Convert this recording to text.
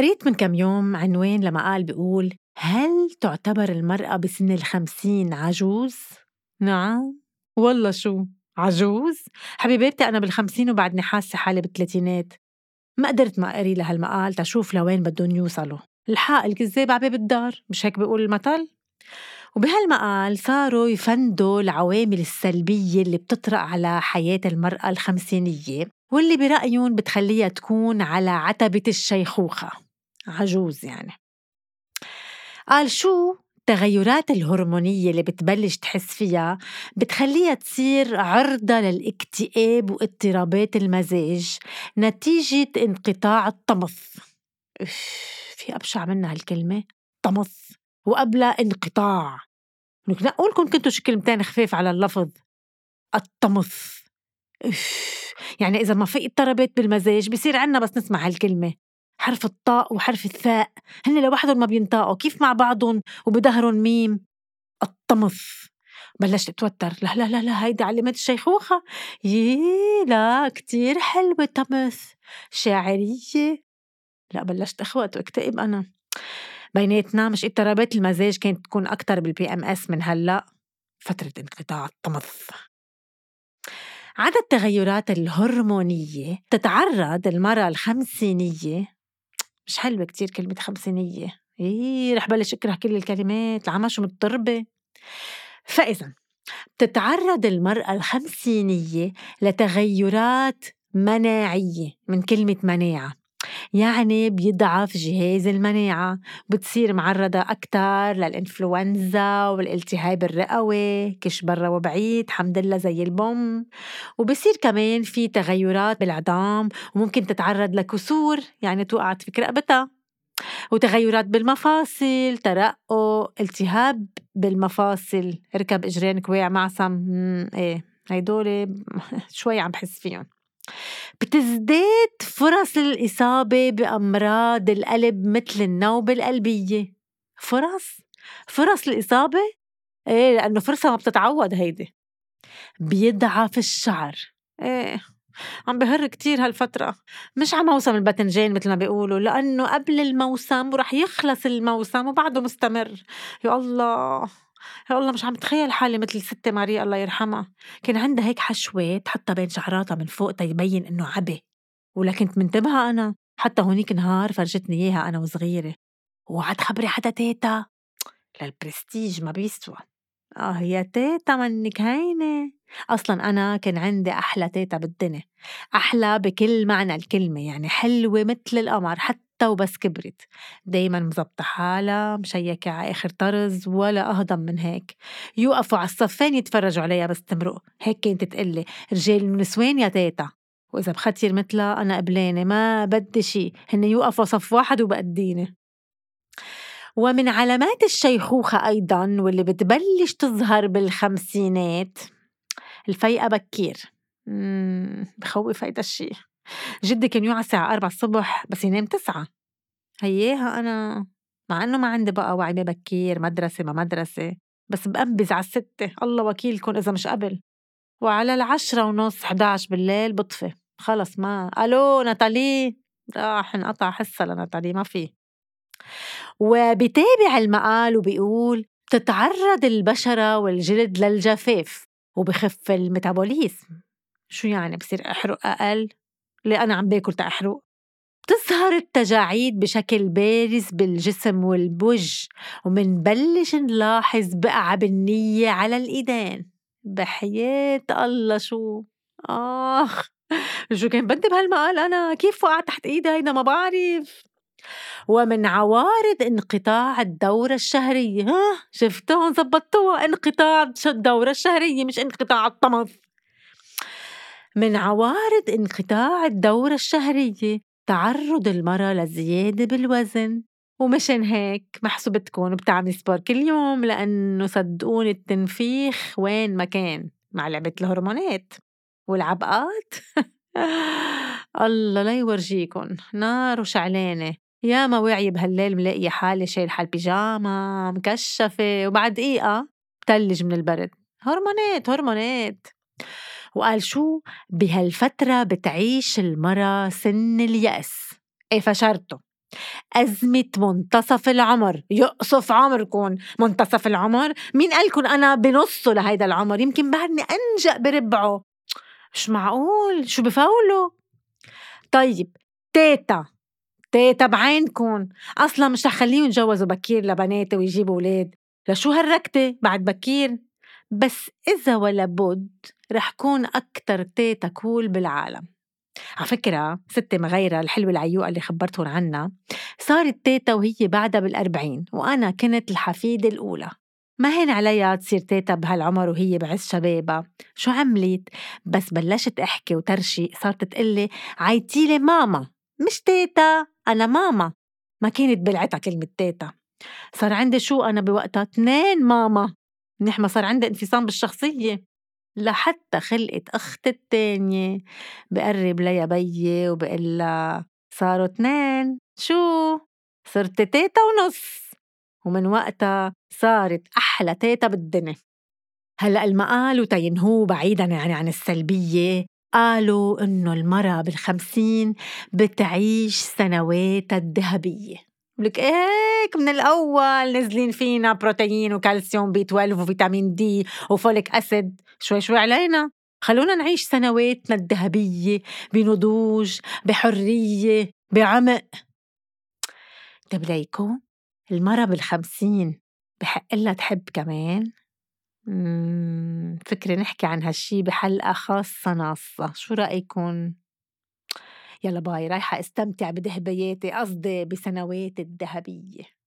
قريت من كم يوم عنوان لمقال بيقول هل تعتبر المرأة بسن الخمسين عجوز؟ نعم والله شو عجوز؟ حبيبتي أنا بالخمسين وبعدني حاسة حالي بالثلاثينات ما قدرت ما أقري لهالمقال تشوف لوين بدهم يوصلوا الحق الكذاب على باب الدار مش هيك بيقول المثل؟ وبهالمقال صاروا يفندوا العوامل السلبية اللي بتطرق على حياة المرأة الخمسينية واللي برأيهم بتخليها تكون على عتبة الشيخوخة عجوز يعني. قال شو التغيرات الهرمونية اللي بتبلش تحس فيها بتخليها تصير عرضة للاكتئاب واضطرابات المزاج نتيجة انقطاع الطمث. في أبشع منها هالكلمة؟ طمث وقبلها انقطاع. نقولكم كنتوا شي كلمتين خفيف على اللفظ. الطمث. يعني إذا ما في اضطرابات بالمزاج بصير عنا بس نسمع هالكلمة. حرف الطاء وحرف الثاء. هن لوحدهم ما بينطقوا كيف مع بعضهم وبضهرن ميم؟ الطمث بلشت أتوتر. لا لا لا لا هيدي علامات الشيخوخة. يي لا كتير حلوة طمث شاعرية. لا بلشت اخوت وأكتئب أنا. بيناتنا مش اضطرابات المزاج كانت تكون أكتر بال PMS من هلأ. فترة انقطاع الطمث عدا التغيرات الهرمونية تتعرض المرأة الخمسينية مش حلوة كتير كلمة خمسينية. إيه رح بلش أكره كل الكلمات العمى شو مضطربة فإذا بتتعرض المرأة الخمسينية لتغيرات مناعية من كلمة مناعة. يعني بيضعف جهاز المناعة بتصير معرضة أكتر للإنفلونزا والالتهاب الرئوي كش برا وبعيد حمد لله زي البوم. وبصير كمان في تغيرات بالعظام وممكن تتعرض لكسور يعني توقع تفك رقبتها وتغيرات بالمفاصل ترقق التهاب بالمفاصل ركب إجرين كواع معصم. إيه هيدول شوي عم بحس فيهم. بتزداد فرص الإصابة بأمراض القلب مثل النوبة القلبية. فرص؟ فرص الإصابة؟ إيه لأنه فرصة ما بتتعوض هيدي. بيضعف الشعر. إيه عم بهر كتير هالفترة. مش على موسم الباذنجان مثل ما بيقولوا لأنه قبل الموسم ورح يخلص الموسم وبعده مستمر. يا الله! يا الله مش عم بتخيل حالي مثل ستة ماريا الله يرحمها. كان عندها هيك حشوة تحطها بين شعراتها من فوق تيبين إنه عبي. ولا كنت منتبهة أنا. حتى هونيك نهار فرجتني إياها أنا وصغيرة. وعد خبري حدا تيتا. للبرستيج ما بيسوى. آه يا تيتا منك هينة. أصلا أنا كان عندي أحلى تيتا بالدنيا. أحلى بكل معنى الكلمة يعني حلوة مثل القمر. حتى حتى وبس كبرت دايما مزبطة حالها مشيكة على آخر طرز ولا أهضم من هيك. يوقفوا على الصفين يتفرجوا عليها بس تمرق هيك كانت تقلي رجال ونسوان يا تيتا؟ وإذا بختير مثلها أنا قبلانة ما بدي شي. هن يوقفوا صف واحد وبقديني ومن علامات الشيخوخة أيضا واللي بتبلش تظهر بالخمسينات الفيقة بكير. بخوف هيدا الشي. جدي كان يوعى الساعة أربعة الصبح بس ينام تسعة. هياها أنا. مع إنه ما عندي بقى وعي بكير مدرسة ما مدرسة. بس بأنبز على الستة. الله وكيلكم إذا مش قبل. وعلى العشرة ونص 11 بالليل بطفي. خلص ما. ألو ناتالي. راح انقطع حصة لناتالي ما في. وبتابع المقال وبيقول تتعرض البشرة والجلد للجفاف وبخف الميتابوليزم. شو يعني؟ بصير أحرق أقل؟ اللي أنا عم باكل تأحرق. بتظهر التجاعيد بشكل بارز بالجسم والبوج ومنبلش نلاحظ بقعة بالنية على الإيدين. بحياة الله شو؟ آخ شو كان بدي بهالمقال؟ أنا كيف وقعت تحت إيدي هيدا؟ ما بعرف. ومن عوارض انقطاع الدورة الشهرية. ها شفتوها زبطتوها انقطاع الدورة الشهرية مش انقطاع الطمث من عوارض انقطاع الدورة الشهرية. تعرض المرأة لزيادة بالوزن. ومشان هيك محسوبتكم بتعمل سبور كل يوم لأنه صدقوني التنفيخ وين ما كان مع لعبة الهرمونات والعبقات. الله لا يورجيكم نار وشعلانة. يا ما وعي بهالليل ملاقية حالي شايلة البيجاما مكشفة وبعد دقيقة بتلج من البرد. هرمونات هرمونات. وقال شو؟ بهالفترة بتعيش المرأة سن اليأس. إيه فشرته؟ أزمة منتصف العمر. يقصف عمركن منتصف العمر؟ مين قالكن أنا بنصه لهيدا العمر؟ يمكن بعدني أنجأ بربعه. مش معقول. شو بقولوا طيب تيتا. تيتا بعينكن أصلا مش رح خليهم يتجوزوا بكير لبناتي ويجيبوا ولاد لشو هالركضة بعد بكير؟ بس إذا ولا بد رح كون أكتر تيتا cool بالعالم. على فكرة ستي مغيرة الحلوة العيوقة اللي خبرتهم عنها. صارت تيتا وهي بعدها بالأربعين وأنا كنت الحفيدة الأولى. ما هين عليها تصير تيتا بهالعمر وهي بعز شبابها. شو عملت؟ بس بلشت أحكي وترشي صارت تقلي عيتيلي ماما. مش تيتا أنا ماما. ما كانت بلعتها كلمة تيتا. صار عندي شو أنا بوقتها؟ اثنين ماما. منيح ما صار عندي انفصام بالشخصية. لحتى خلقت أخت التانية. بقرب ليا بيي وبقول صاروا اثنين شو؟ صرت تيتا ونص. ومن وقتها صارت أحلى تيتا بالدنيا. هلأ المقال وتينهو بعيدا يعني عن السلبية. قالوا إنه المرأة بالخمسين بتعيش سنواتها الذهبية. لك هيك من الأول نازلين فينا بروتين وكالسيوم بي 12 وفيتامين دي وفوليك أسيد. شوي شوي علينا. خلونا نعيش سنواتنا الذهبية بنضوج بحرية بعمق. طيب ليكو المرة بالخمسين بحق لها تحب كمان؟ فكرة نحكي عن هالشي بحلقة خاصة ناصة. شو رأيكن؟ يلا باي رايحة أستمتع بذهبياتي قصدي بسنواتي الذهبية.